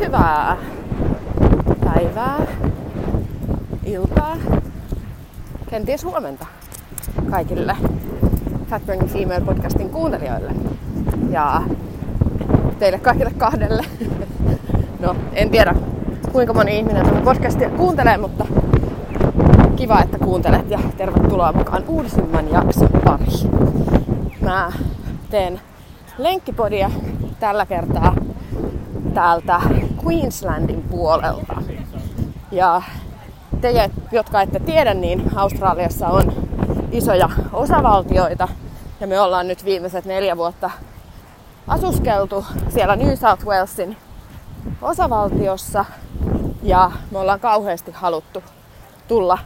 Hyvää päivää, iltaa, kenties huomenta kaikille Fat Burning Female podcastin kuuntelijoille ja teille kaikille kahdelle. No, en tiedä kuinka moni ihminen tätä podcastia kuuntelee, mutta kiva, että kuuntelet ja tervetuloa mukaan uusimman jakson pariin. Mä teen lenkkipodia tällä kertaa täältä Queenslandin puolelta. Ja te, jotka ette tiedä, niin Australiassa on isoja osavaltioita. Ja me ollaan nyt viimeiset neljä vuotta asuskeltu siellä New South Walesin osavaltiossa. Ja me ollaan kauheasti haluttu tulla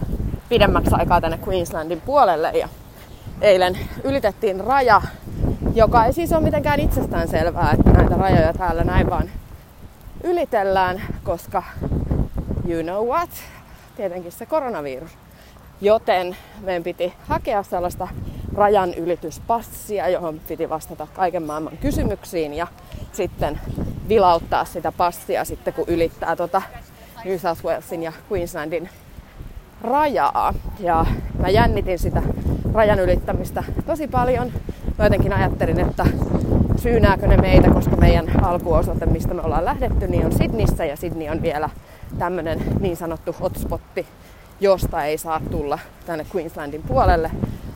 pidemmäksi aikaa tänne Queenslandin puolelle. Ja eilen ylitettiin raja, joka ei siis ole mitenkään itsestään selvää, että näitä rajoja täällä näin vaan ylitellään, koska you know what, tietenkin se koronavirus. Joten meidän piti hakea sellaista rajan ylityspassia, johon piti vastata kaiken maailman kysymyksiin ja sitten vilauttaa sitä passia sitten, kun ylittää tota New South Walesin ja Queenslandin rajaa. Ja mä jännitin sitä rajan ylittämistä tosi paljon. Mä jotenkin ajattelin, että syynääkö ne meitä, koska meidän alkuosoite, mistä me ollaan lähdetty, niin on Sydnissä ja Sydney on vielä tämmönen niin sanottu hotspotti, josta ei saa tulla tänne Queenslandin puolelle.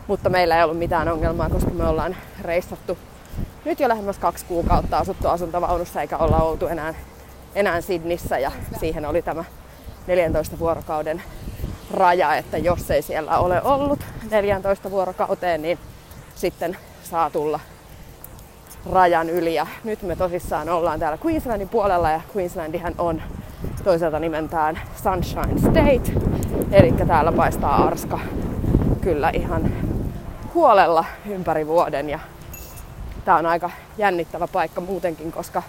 Mutta meillä ei ollut mitään ongelmaa, koska me ollaan reissattu nyt jo lähemmäs kaksi kuukautta asuttu asuntovaunussa eikä olla oltu enää, enää Sydnissä ja siihen oli tämä 14 vuorokauden raja, että jos ei siellä ole ollut 14 vuorokauteen, niin sitten saa tulla rajan yli. Ja nyt me tosissaan ollaan täällä Queenslandin puolella ja Queenslandihan on toiselta nimeltään Sunshine State. Eli täällä paistaa arska kyllä ihan huolella ympäri vuoden ja tää on aika jännittävä paikka muutenkin, koska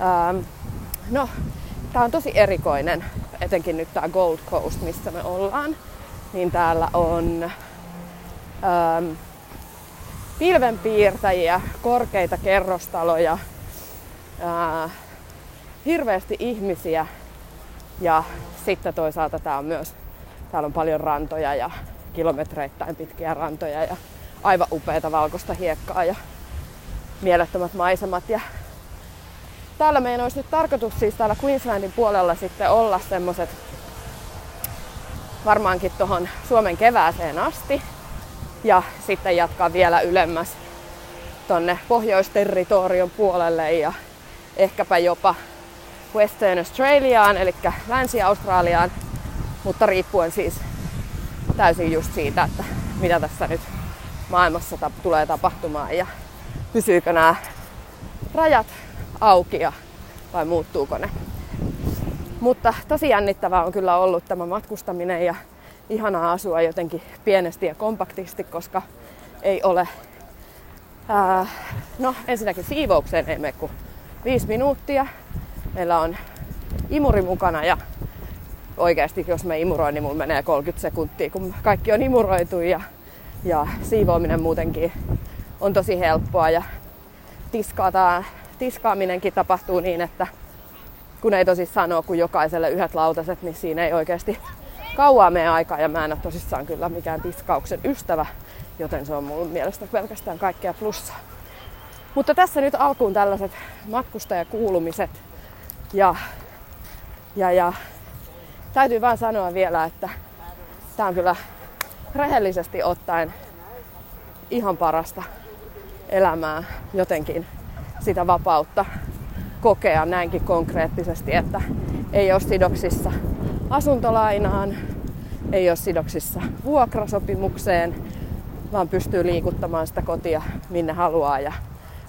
ähm, no, tää on tosi erikoinen, etenkin nyt tää Gold Coast, missä me ollaan, niin täällä on ähm, pilvenpiirtäjiä, korkeita kerrostaloja, ää, hirveästi ihmisiä ja sitten toisaalta tää on myös, täällä on paljon rantoja ja kilometreittäin pitkiä rantoja ja aivan upeita valkoista hiekkaa ja mielettömät maisemat. Ja täällä meidän olisi nyt tarkoitus siis täällä Queenslandin puolella sitten olla semmoset varmaankin tuohon Suomen kevääseen asti ja sitten jatkaa vielä ylemmäs tonne Pohjoisterritorion puolelle ja ehkäpä jopa Western Australiaan, eli Länsi-Australiaan, mutta riippuen siis täysin just siitä, että mitä tässä nyt maailmassa tap- tulee tapahtumaan ja pysyykö nämä rajat auki ja vai muuttuuko ne. Mutta tosi jännittävää on kyllä ollut tämä matkustaminen ja ihanaa asua jotenkin pienesti ja kompaktisti, koska ei ole... Ää, no ensinnäkin siivoukseen ei mene kuin viisi minuuttia. Meillä on imuri mukana ja oikeasti jos me imuroin, niin mulla menee 30 sekuntia, kun kaikki on imuroitu ja, ja siivoaminen muutenkin on tosi helppoa ja tiskaataan, tiskaaminenkin tapahtuu niin, että kun ei tosissaan ole kuin jokaiselle yhdet lautaset, niin siinä ei oikeasti kauaa meidän aikaa ja mä en ole tosissaan kyllä mikään tiskauksen ystävä, joten se on mun mielestä pelkästään kaikkea plussaa. Mutta tässä nyt alkuun tällaiset matkustajakuulumiset ja, ja, ja täytyy vaan sanoa vielä, että tämä on kyllä rehellisesti ottaen ihan parasta elämää jotenkin sitä vapautta kokea näinkin konkreettisesti, että ei ole sidoksissa asuntolainaan, ei ole sidoksissa vuokrasopimukseen, vaan pystyy liikuttamaan sitä kotia minne haluaa ja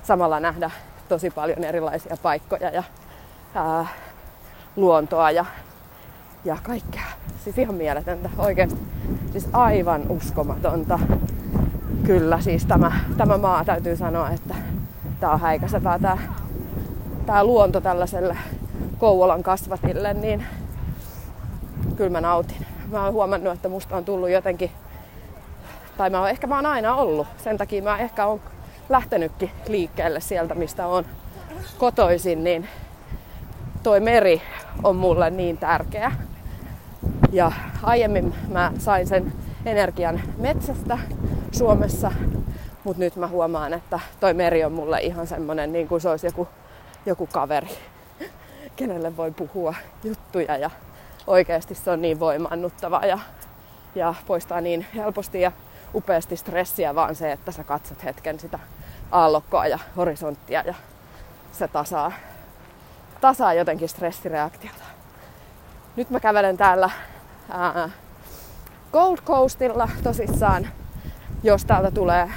samalla nähdä tosi paljon erilaisia paikkoja ja ää, luontoa ja, ja kaikkea. Siis ihan mieletöntä, oikeasti. Siis aivan uskomatonta. Kyllä, siis tämä, tämä maa täytyy sanoa, että tämä on häikäisevää tämä, tämä luonto tällaiselle Kouvolan kasvatille, niin kyllä mä nautin. Mä oon huomannut, että musta on tullut jotenkin, tai mä oon, ehkä mä oon aina ollut. Sen takia mä ehkä oon lähtenytkin liikkeelle sieltä, mistä on kotoisin, niin toi meri on mulle niin tärkeä. Ja aiemmin mä sain sen energian metsästä Suomessa, mutta nyt mä huomaan, että toi meri on mulle ihan semmonen niin kuin se olisi joku, joku kaveri, kenelle voi puhua juttuja ja oikeasti se on niin voimannuttava ja, ja poistaa niin helposti ja upeasti stressiä vaan se, että sä katsot hetken sitä aallokkoa ja horisonttia ja se tasaa, tasaa jotenkin stressireaktiota. Nyt mä kävelen täällä ää, Gold Coastilla tosissaan. Jos täältä tulee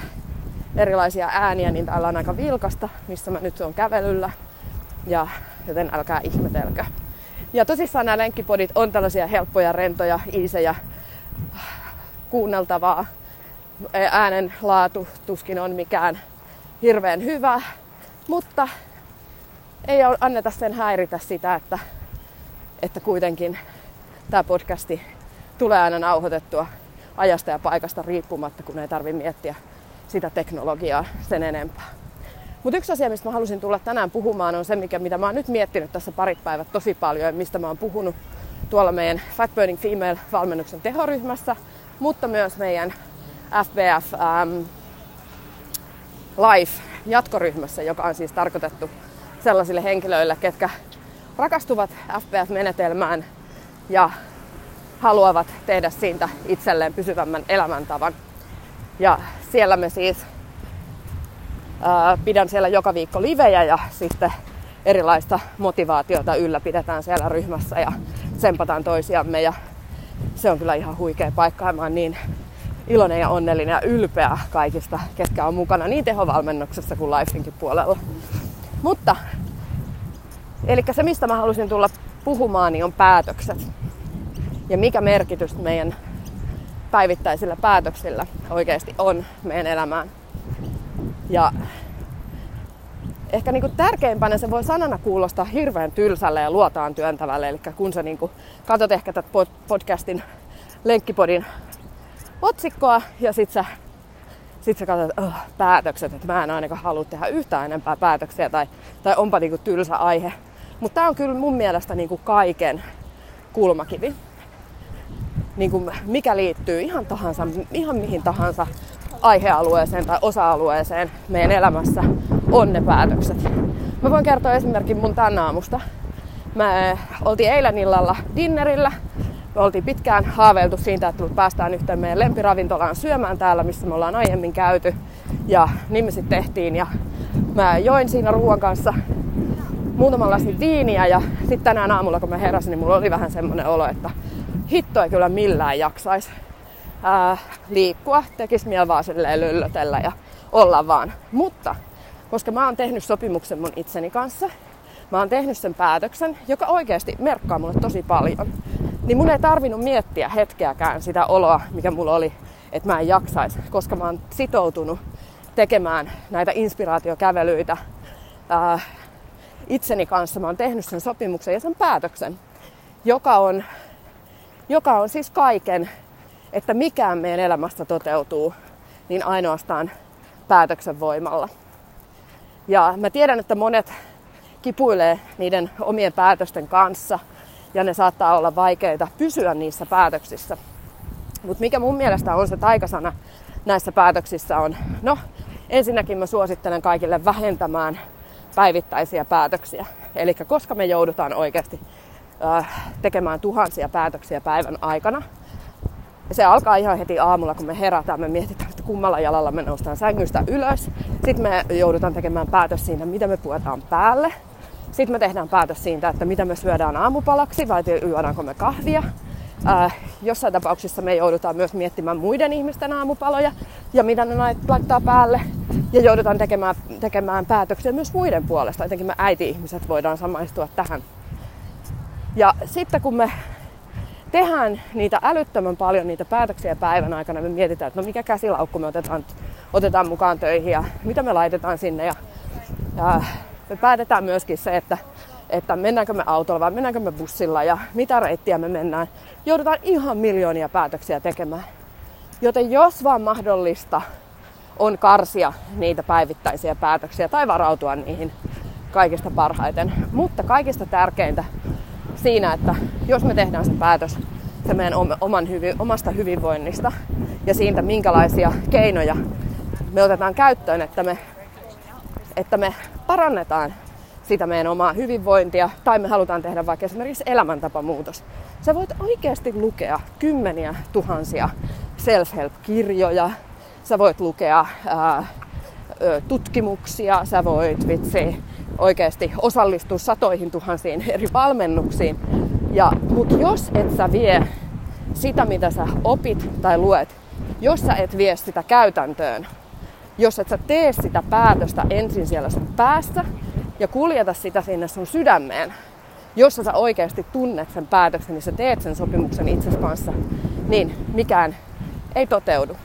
erilaisia ääniä, niin täällä on aika vilkasta, missä mä nyt on kävelyllä. Ja joten älkää ihmetelkö. Ja tosissaan nämä lenkkipodit on tällaisia helppoja, rentoja, iisejä, kuunneltavaa. Äänen laatu tuskin on mikään hirveän hyvä, mutta ei anneta sen häiritä sitä, että, että kuitenkin tämä podcasti tulee aina nauhoitettua ajasta ja paikasta riippumatta, kun ei tarvitse miettiä sitä teknologiaa sen enempää. Mutta yksi asia, mistä mä halusin tulla tänään puhumaan, on se, mikä, mitä mä oon nyt miettinyt tässä parit päivät tosi paljon, ja mistä mä oon puhunut tuolla meidän Fat Burning Female-valmennuksen tehoryhmässä, mutta myös meidän FBF ähm, Life jatkoryhmässä, joka on siis tarkoitettu sellaisille henkilöille, ketkä rakastuvat FBF-menetelmään ja haluavat tehdä siitä itselleen pysyvämmän elämäntavan. Ja siellä me siis pidän siellä joka viikko livejä ja sitten erilaista motivaatiota ylläpidetään siellä ryhmässä ja sempataan toisiamme ja se on kyllä ihan huikea paikka ja mä oon niin iloinen ja onnellinen ja ylpeä kaikista, ketkä on mukana niin tehovalmennuksessa kuin Lifeinkin puolella. Mutta, eli se mistä mä halusin tulla puhumaan, niin on päätökset. Ja mikä merkitys meidän päivittäisillä päätöksillä oikeasti on meidän elämään. Ja ehkä niin kuin tärkeimpänä se voi sanana kuulostaa hirveän tylsälle ja luotaan työntävälle. Eli kun sä niin kuin katsot ehkä tätä podcastin lenkkipodin otsikkoa ja sit sä, sit sä katsot oh, päätökset, että mä en ainakaan halua tehdä yhtään enempää päätöksiä tai, tai onpa niinku tylsä aihe. Mutta tämä on kyllä mun mielestä niinku kaiken kulmakivi. Niinku mikä liittyy ihan, tahansa, ihan mihin tahansa aihealueeseen tai osa-alueeseen meidän elämässä on ne päätökset. Mä voin kertoa esimerkin mun tän aamusta. Mä oltiin eilen illalla dinnerillä me oltiin pitkään haaveiltu siitä, että päästään yhteen meidän lempiravintolaan syömään täällä, missä me ollaan aiemmin käyty. Ja niin me sitten tehtiin. Ja mä join siinä ruoan kanssa muutaman lasin viiniä ja sitten tänään aamulla kun mä heräsin, niin mulla oli vähän semmoinen olo, että hitto ei kyllä millään jaksaisi ää, liikkua, tekis mieli vaan silleen ja olla vaan. Mutta koska mä oon tehnyt sopimuksen mun itseni kanssa, mä oon tehnyt sen päätöksen, joka oikeasti merkkaa mulle tosi paljon niin mun ei tarvinnut miettiä hetkeäkään sitä oloa, mikä mulla oli, että mä en jaksaisi, koska mä oon sitoutunut tekemään näitä inspiraatiokävelyitä ää, itseni kanssa. Mä oon tehnyt sen sopimuksen ja sen päätöksen, joka on, joka on siis kaiken, että mikään meidän elämästä toteutuu, niin ainoastaan päätöksen voimalla. Ja mä tiedän, että monet kipuilee niiden omien päätösten kanssa – ja ne saattaa olla vaikeita pysyä niissä päätöksissä. Mutta mikä mun mielestä on se taikasana näissä päätöksissä on, no ensinnäkin mä suosittelen kaikille vähentämään päivittäisiä päätöksiä. Eli koska me joudutaan oikeasti äh, tekemään tuhansia päätöksiä päivän aikana, se alkaa ihan heti aamulla, kun me herätään, me mietitään, että kummalla jalalla me noustaan sängystä ylös. Sitten me joudutaan tekemään päätös siitä, mitä me puetaan päälle. Sitten me tehdään päätös siitä, että mitä me syödään aamupalaksi vai juodaanko me kahvia. Äh, jossain tapauksissa me joudutaan myös miettimään muiden ihmisten aamupaloja ja mitä ne laittaa päälle. Ja joudutaan tekemään, tekemään päätöksiä myös muiden puolesta. Etenkin me äiti-ihmiset voidaan samaistua tähän. Ja sitten kun me tehdään niitä älyttömän paljon niitä päätöksiä päivän aikana, me mietitään, että no mikä käsilaukku me otetaan, otetaan mukaan töihin ja mitä me laitetaan sinne. Ja, ja me päätetään myöskin se, että, että mennäänkö me autolla vai mennäänkö me bussilla ja mitä reittiä me mennään. Joudutaan ihan miljoonia päätöksiä tekemään. Joten jos vaan mahdollista on karsia niitä päivittäisiä päätöksiä tai varautua niihin kaikista parhaiten. Mutta kaikista tärkeintä siinä, että jos me tehdään se päätös se meidän oman hyvi, omasta hyvinvoinnista ja siitä, minkälaisia keinoja me otetaan käyttöön, että me, että me parannetaan sitä meidän omaa hyvinvointia tai me halutaan tehdä vaikka esimerkiksi elämäntapamuutos. Sä voit oikeasti lukea kymmeniä tuhansia self-help-kirjoja, sä voit lukea ää, tutkimuksia, sä voit vitsi oikeasti osallistua satoihin tuhansiin eri valmennuksiin. Ja, mutta jos et sä vie sitä, mitä sä opit tai luet, jos sä et vie sitä käytäntöön, jos et sä tee sitä päätöstä ensin siellä sun päässä ja kuljeta sitä sinne sun sydämeen, jos sä oikeasti tunnet sen päätöksen, niin sä teet sen sopimuksen itse kanssa, niin mikään ei toteudu.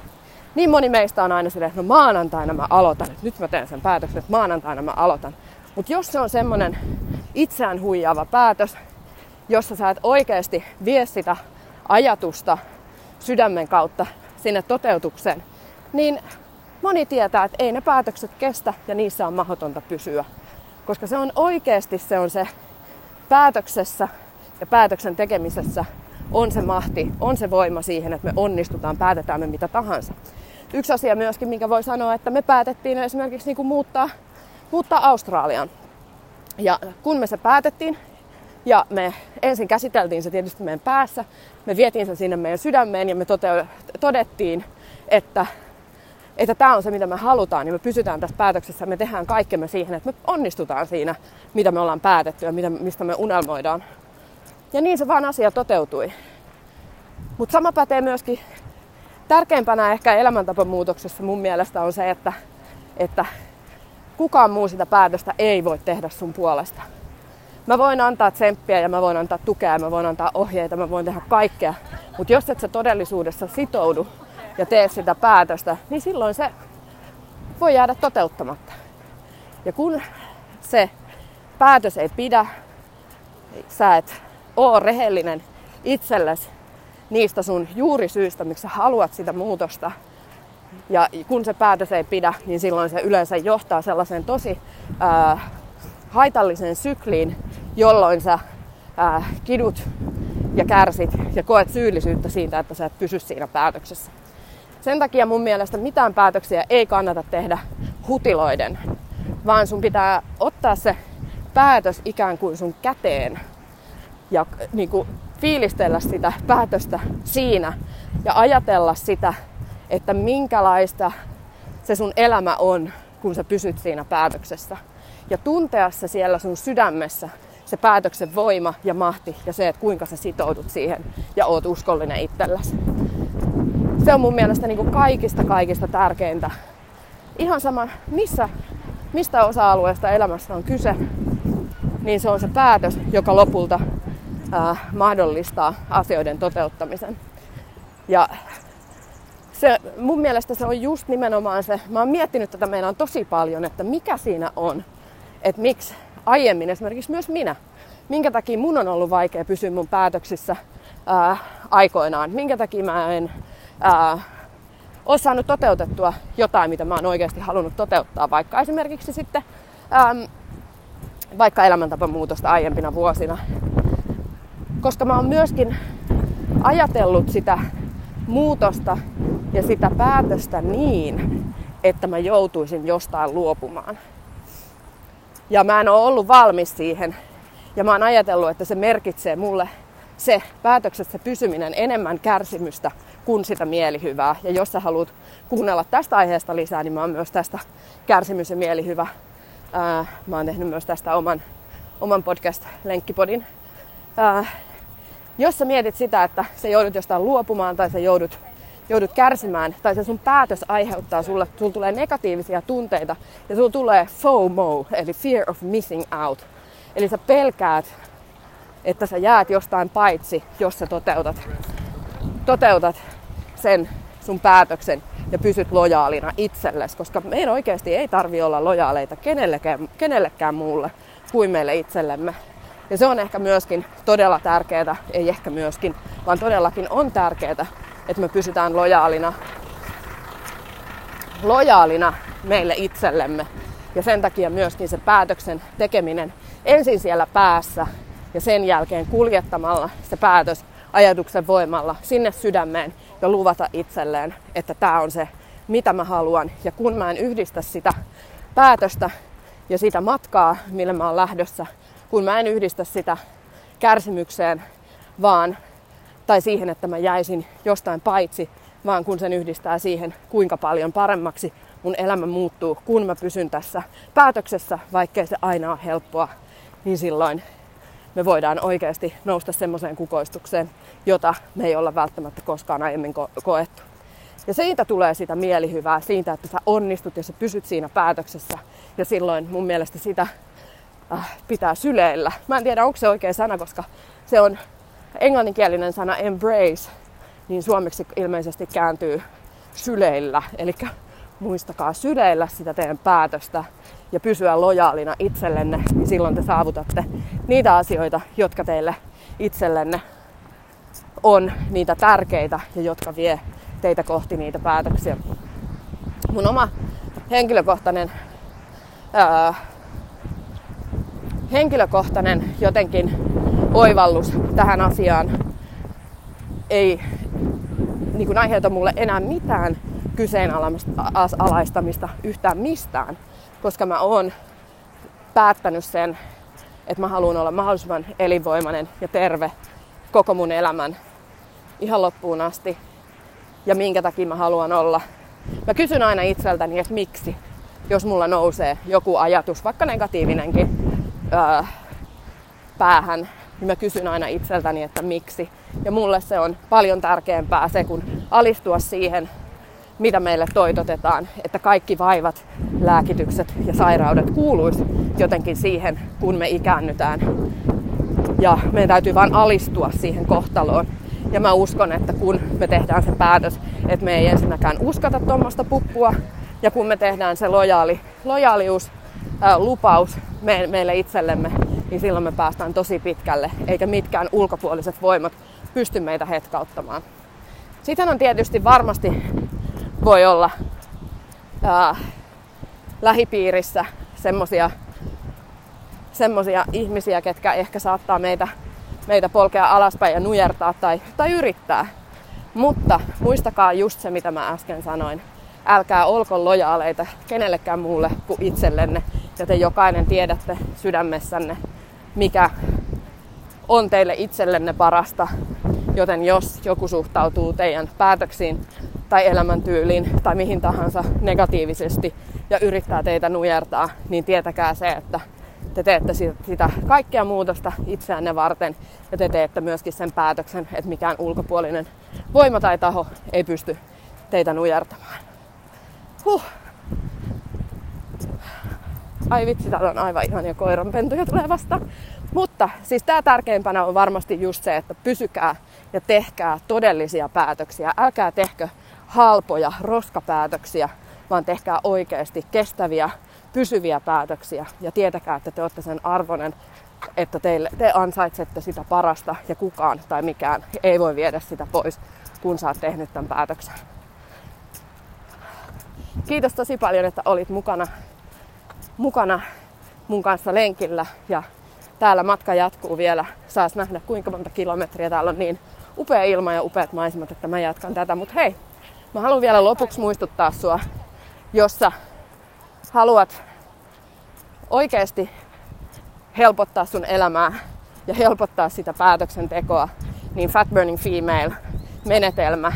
Niin moni meistä on aina silleen, että no maanantaina mä aloitan, nyt mä teen sen päätöksen, että maanantaina mä aloitan. Mutta jos se on semmoinen itseään huijaava päätös, jossa sä et oikeasti vie sitä ajatusta sydämen kautta sinne toteutukseen, niin moni tietää, että ei ne päätökset kestä ja niissä on mahdotonta pysyä. Koska se on oikeasti se on se päätöksessä ja päätöksen tekemisessä on se mahti, on se voima siihen, että me onnistutaan, päätetään me mitä tahansa. Yksi asia myöskin, minkä voi sanoa, että me päätettiin esimerkiksi niin kuin muuttaa, muuttaa Australiaan. Ja kun me se päätettiin, ja me ensin käsiteltiin se tietysti meidän päässä, me vietiin se sinne meidän sydämeen ja me tote- todettiin, että että tämä on se, mitä me halutaan, niin me pysytään tässä päätöksessä, me tehdään kaikkemme siihen, että me onnistutaan siinä, mitä me ollaan päätetty ja mitä, mistä me unelmoidaan. Ja niin se vaan asia toteutui. Mutta sama pätee myöskin tärkeimpänä ehkä elämäntapamuutoksessa mun mielestä on se, että, että kukaan muu sitä päätöstä ei voi tehdä sun puolesta. Mä voin antaa tsemppiä ja mä voin antaa tukea ja mä voin antaa ohjeita, mä voin tehdä kaikkea. Mutta jos et sä todellisuudessa sitoudu ja tee sitä päätöstä, niin silloin se voi jäädä toteuttamatta. Ja kun se päätös ei pidä, sä et oo rehellinen itsellesi niistä sun juurisyistä, miksi sä haluat sitä muutosta. Ja kun se päätös ei pidä, niin silloin se yleensä johtaa sellaiseen tosi ää, haitalliseen sykliin, jolloin sä ää, kidut ja kärsit ja koet syyllisyyttä siitä, että sä et pysy siinä päätöksessä. Sen takia mun mielestä mitään päätöksiä ei kannata tehdä hutiloiden, vaan sun pitää ottaa se päätös ikään kuin sun käteen ja niin kuin, fiilistellä sitä päätöstä siinä ja ajatella sitä, että minkälaista se sun elämä on, kun sä pysyt siinä päätöksessä. Ja tuntea se siellä sun sydämessä, se päätöksen voima ja mahti ja se, että kuinka sä sitoudut siihen ja oot uskollinen itsellesi. Se on mun mielestä niin kuin kaikista kaikista tärkeintä. Ihan sama, missä, mistä osa-alueesta elämässä on kyse, niin se on se päätös, joka lopulta äh, mahdollistaa asioiden toteuttamisen. Ja se, mun mielestä se on just nimenomaan se, mä oon miettinyt tätä meidän tosi paljon, että mikä siinä on, että miksi aiemmin esimerkiksi myös minä, minkä takia mun on ollut vaikea pysyä mun päätöksissä ää, aikoinaan, minkä takia mä en ää, ole saanut toteutettua jotain, mitä mä oon oikeasti halunnut toteuttaa, vaikka esimerkiksi sitten ää, vaikka elämäntapamuutosta aiempina vuosina. Koska mä oon myöskin ajatellut sitä muutosta ja sitä päätöstä niin, että mä joutuisin jostain luopumaan. Ja mä en ole ollut valmis siihen. Ja mä oon ajatellut, että se merkitsee mulle se päätöksessä pysyminen enemmän kärsimystä kuin sitä mielihyvää. Ja jos sä haluat kuunnella tästä aiheesta lisää, niin mä oon myös tästä kärsimys ja mielihyvä. Ää, mä oon tehnyt myös tästä oman, oman podcast-lenkkipodin. Ää, jos sä mietit sitä, että sä joudut jostain luopumaan tai sä joudut joudut kärsimään, tai se sun päätös aiheuttaa sulle, sulla tulee negatiivisia tunteita, ja sulla tulee FOMO, eli fear of missing out. Eli sä pelkäät, että sä jäät jostain paitsi, jos sä toteutat, toteutat sen sun päätöksen ja pysyt lojaalina itsellesi, koska meidän oikeasti ei tarvi olla lojaaleita kenellekään, kenellekään muulle kuin meille itsellemme. Ja se on ehkä myöskin todella tärkeää, ei ehkä myöskin, vaan todellakin on tärkeää, että me pysytään lojaalina, lojaalina meille itsellemme Ja sen takia myöskin se päätöksen tekeminen ensin siellä päässä ja sen jälkeen kuljettamalla se päätös ajatuksen voimalla sinne sydämeen ja luvata itselleen, että tämä on se, mitä mä haluan. Ja kun mä en yhdistä sitä päätöstä ja sitä matkaa, millä mä oon lähdössä, kun mä en yhdistä sitä kärsimykseen, vaan tai siihen, että mä jäisin jostain paitsi, vaan kun sen yhdistää siihen, kuinka paljon paremmaksi mun elämä muuttuu, kun mä pysyn tässä päätöksessä, vaikkei se aina ole helppoa, niin silloin me voidaan oikeasti nousta semmoiseen kukoistukseen, jota me ei olla välttämättä koskaan aiemmin ko- koettu. Ja siitä tulee sitä mielihyvää, siitä, että sä onnistut ja sä pysyt siinä päätöksessä. Ja silloin mun mielestä sitä äh, pitää syleillä. Mä en tiedä, onko se oikea sana, koska se on englanninkielinen sana embrace, niin suomeksi ilmeisesti kääntyy syleillä. Eli muistakaa syleillä sitä teidän päätöstä ja pysyä lojaalina itsellenne, niin silloin te saavutatte niitä asioita, jotka teille itsellenne on niitä tärkeitä ja jotka vie teitä kohti niitä päätöksiä. Mun oma henkilökohtainen ää, henkilökohtainen jotenkin oivallus tähän asiaan ei niin kuin aiheuta mulle enää mitään kyseenalaistamista yhtään mistään, koska mä oon päättänyt sen, että mä haluan olla mahdollisimman elinvoimainen ja terve koko mun elämän ihan loppuun asti. Ja minkä takia mä haluan olla. Mä kysyn aina itseltäni, että miksi, jos mulla nousee joku ajatus, vaikka negatiivinenkin, öö, päähän, niin mä kysyn aina itseltäni, että miksi. Ja mulle se on paljon tärkeämpää se, kun alistua siihen, mitä meille toitotetaan, että kaikki vaivat, lääkitykset ja sairaudet kuuluisi jotenkin siihen, kun me ikäännytään. Ja meidän täytyy vain alistua siihen kohtaloon. Ja mä uskon, että kun me tehdään se päätös, että me ei ensinnäkään uskota tuommoista puppua, ja kun me tehdään se lojaali, lojaalius, ää, lupaus me, meille itsellemme, niin silloin me päästään tosi pitkälle, eikä mitkään ulkopuoliset voimat pysty meitä hetkauttamaan. Sitten on tietysti varmasti voi olla ää, lähipiirissä semmosia, semmosia ihmisiä, ketkä ehkä saattaa meitä, meitä polkea alaspäin ja nujertaa tai, tai yrittää. Mutta muistakaa just se, mitä mä äsken sanoin. Älkää olko lojaaleita kenellekään muulle kuin itsellenne. Ja te jokainen tiedätte sydämessänne, mikä on teille itsellenne parasta. Joten jos joku suhtautuu teidän päätöksiin tai elämäntyyliin tai mihin tahansa negatiivisesti ja yrittää teitä nujertaa, niin tietäkää se, että te teette sitä kaikkea muutosta itseänne varten ja te teette myöskin sen päätöksen, että mikään ulkopuolinen voima tai taho ei pysty teitä nujertamaan. Huh. Ai vitsi, täällä on aivan ihania koiranpentuja tulee vasta. Mutta siis tämä tärkeimpänä on varmasti just se, että pysykää ja tehkää todellisia päätöksiä. Älkää tehkö halpoja roskapäätöksiä, vaan tehkää oikeasti kestäviä, pysyviä päätöksiä ja tietäkää, että te olette sen arvoinen, että teille, te ansaitsette sitä parasta ja kukaan tai mikään ei voi viedä sitä pois, kun sä oot tehnyt tämän päätöksen. Kiitos tosi paljon, että olit mukana, mukana mun kanssa lenkillä ja täällä matka jatkuu vielä. Saas nähdä kuinka monta kilometriä. Täällä on niin upea ilma ja upeat maisemat, että mä jatkan tätä. Mutta hei, Mä haluan vielä lopuksi muistuttaa sua, jos sä haluat oikeasti helpottaa sun elämää ja helpottaa sitä päätöksentekoa, niin Fat Burning Female menetelmä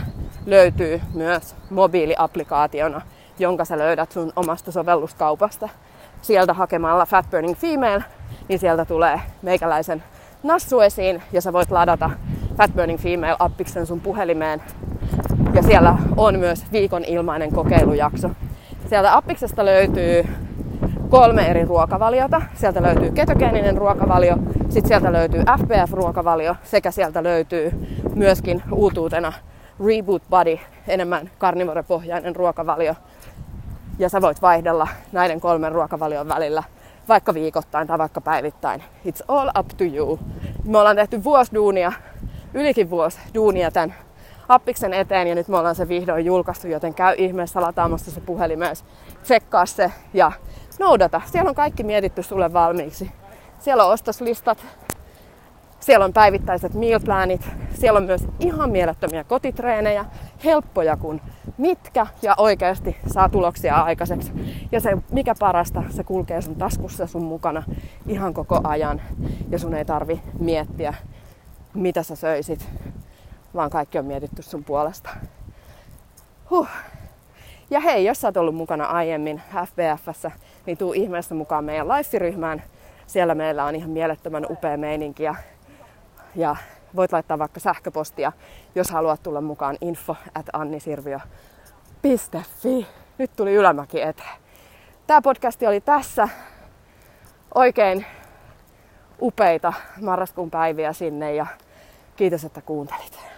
löytyy myös mobiiliaplikaationa, jonka sä löydät sun omasta sovelluskaupasta. Sieltä hakemalla Fat Burning Female, niin sieltä tulee meikäläisen nassu esiin ja sä voit ladata Fat Burning Female appiksen sun puhelimeen ja siellä on myös viikon ilmainen kokeilujakso. Sieltä appiksesta löytyy kolme eri ruokavaliota. Sieltä löytyy ketogeeninen ruokavalio, sitten sieltä löytyy FBF-ruokavalio sekä sieltä löytyy myöskin uutuutena Reboot Body, enemmän karnivorepohjainen ruokavalio. Ja sä voit vaihdella näiden kolmen ruokavalion välillä vaikka viikoittain tai vaikka päivittäin. It's all up to you. Me ollaan tehty vuosi duunia, ylikin vuosi duunia tämän appiksen eteen ja nyt me ollaan se vihdoin julkaistu, joten käy ihmeessä lataamassa se puhelin myös. Tsekkaa se ja noudata. Siellä on kaikki mietitty sulle valmiiksi. Siellä on ostoslistat, siellä on päivittäiset meal planit, siellä on myös ihan mielettömiä kotitreenejä, helppoja kuin mitkä ja oikeasti saa tuloksia aikaiseksi. Ja se, mikä parasta, se kulkee sun taskussa sun mukana ihan koko ajan ja sun ei tarvi miettiä, mitä sä söisit, vaan kaikki on mietitty sun puolesta. Huh. Ja hei, jos sä oot ollut mukana aiemmin FBFssä, niin tuu ihmeessä mukaan meidän live-ryhmään. Siellä meillä on ihan mielettömän upea meininki ja, ja voit laittaa vaikka sähköpostia, jos haluat tulla mukaan info at annisirvio.fi. Nyt tuli ylämäki eteen. Tämä podcasti oli tässä. Oikein upeita marraskuun päiviä sinne ja kiitos, että kuuntelit.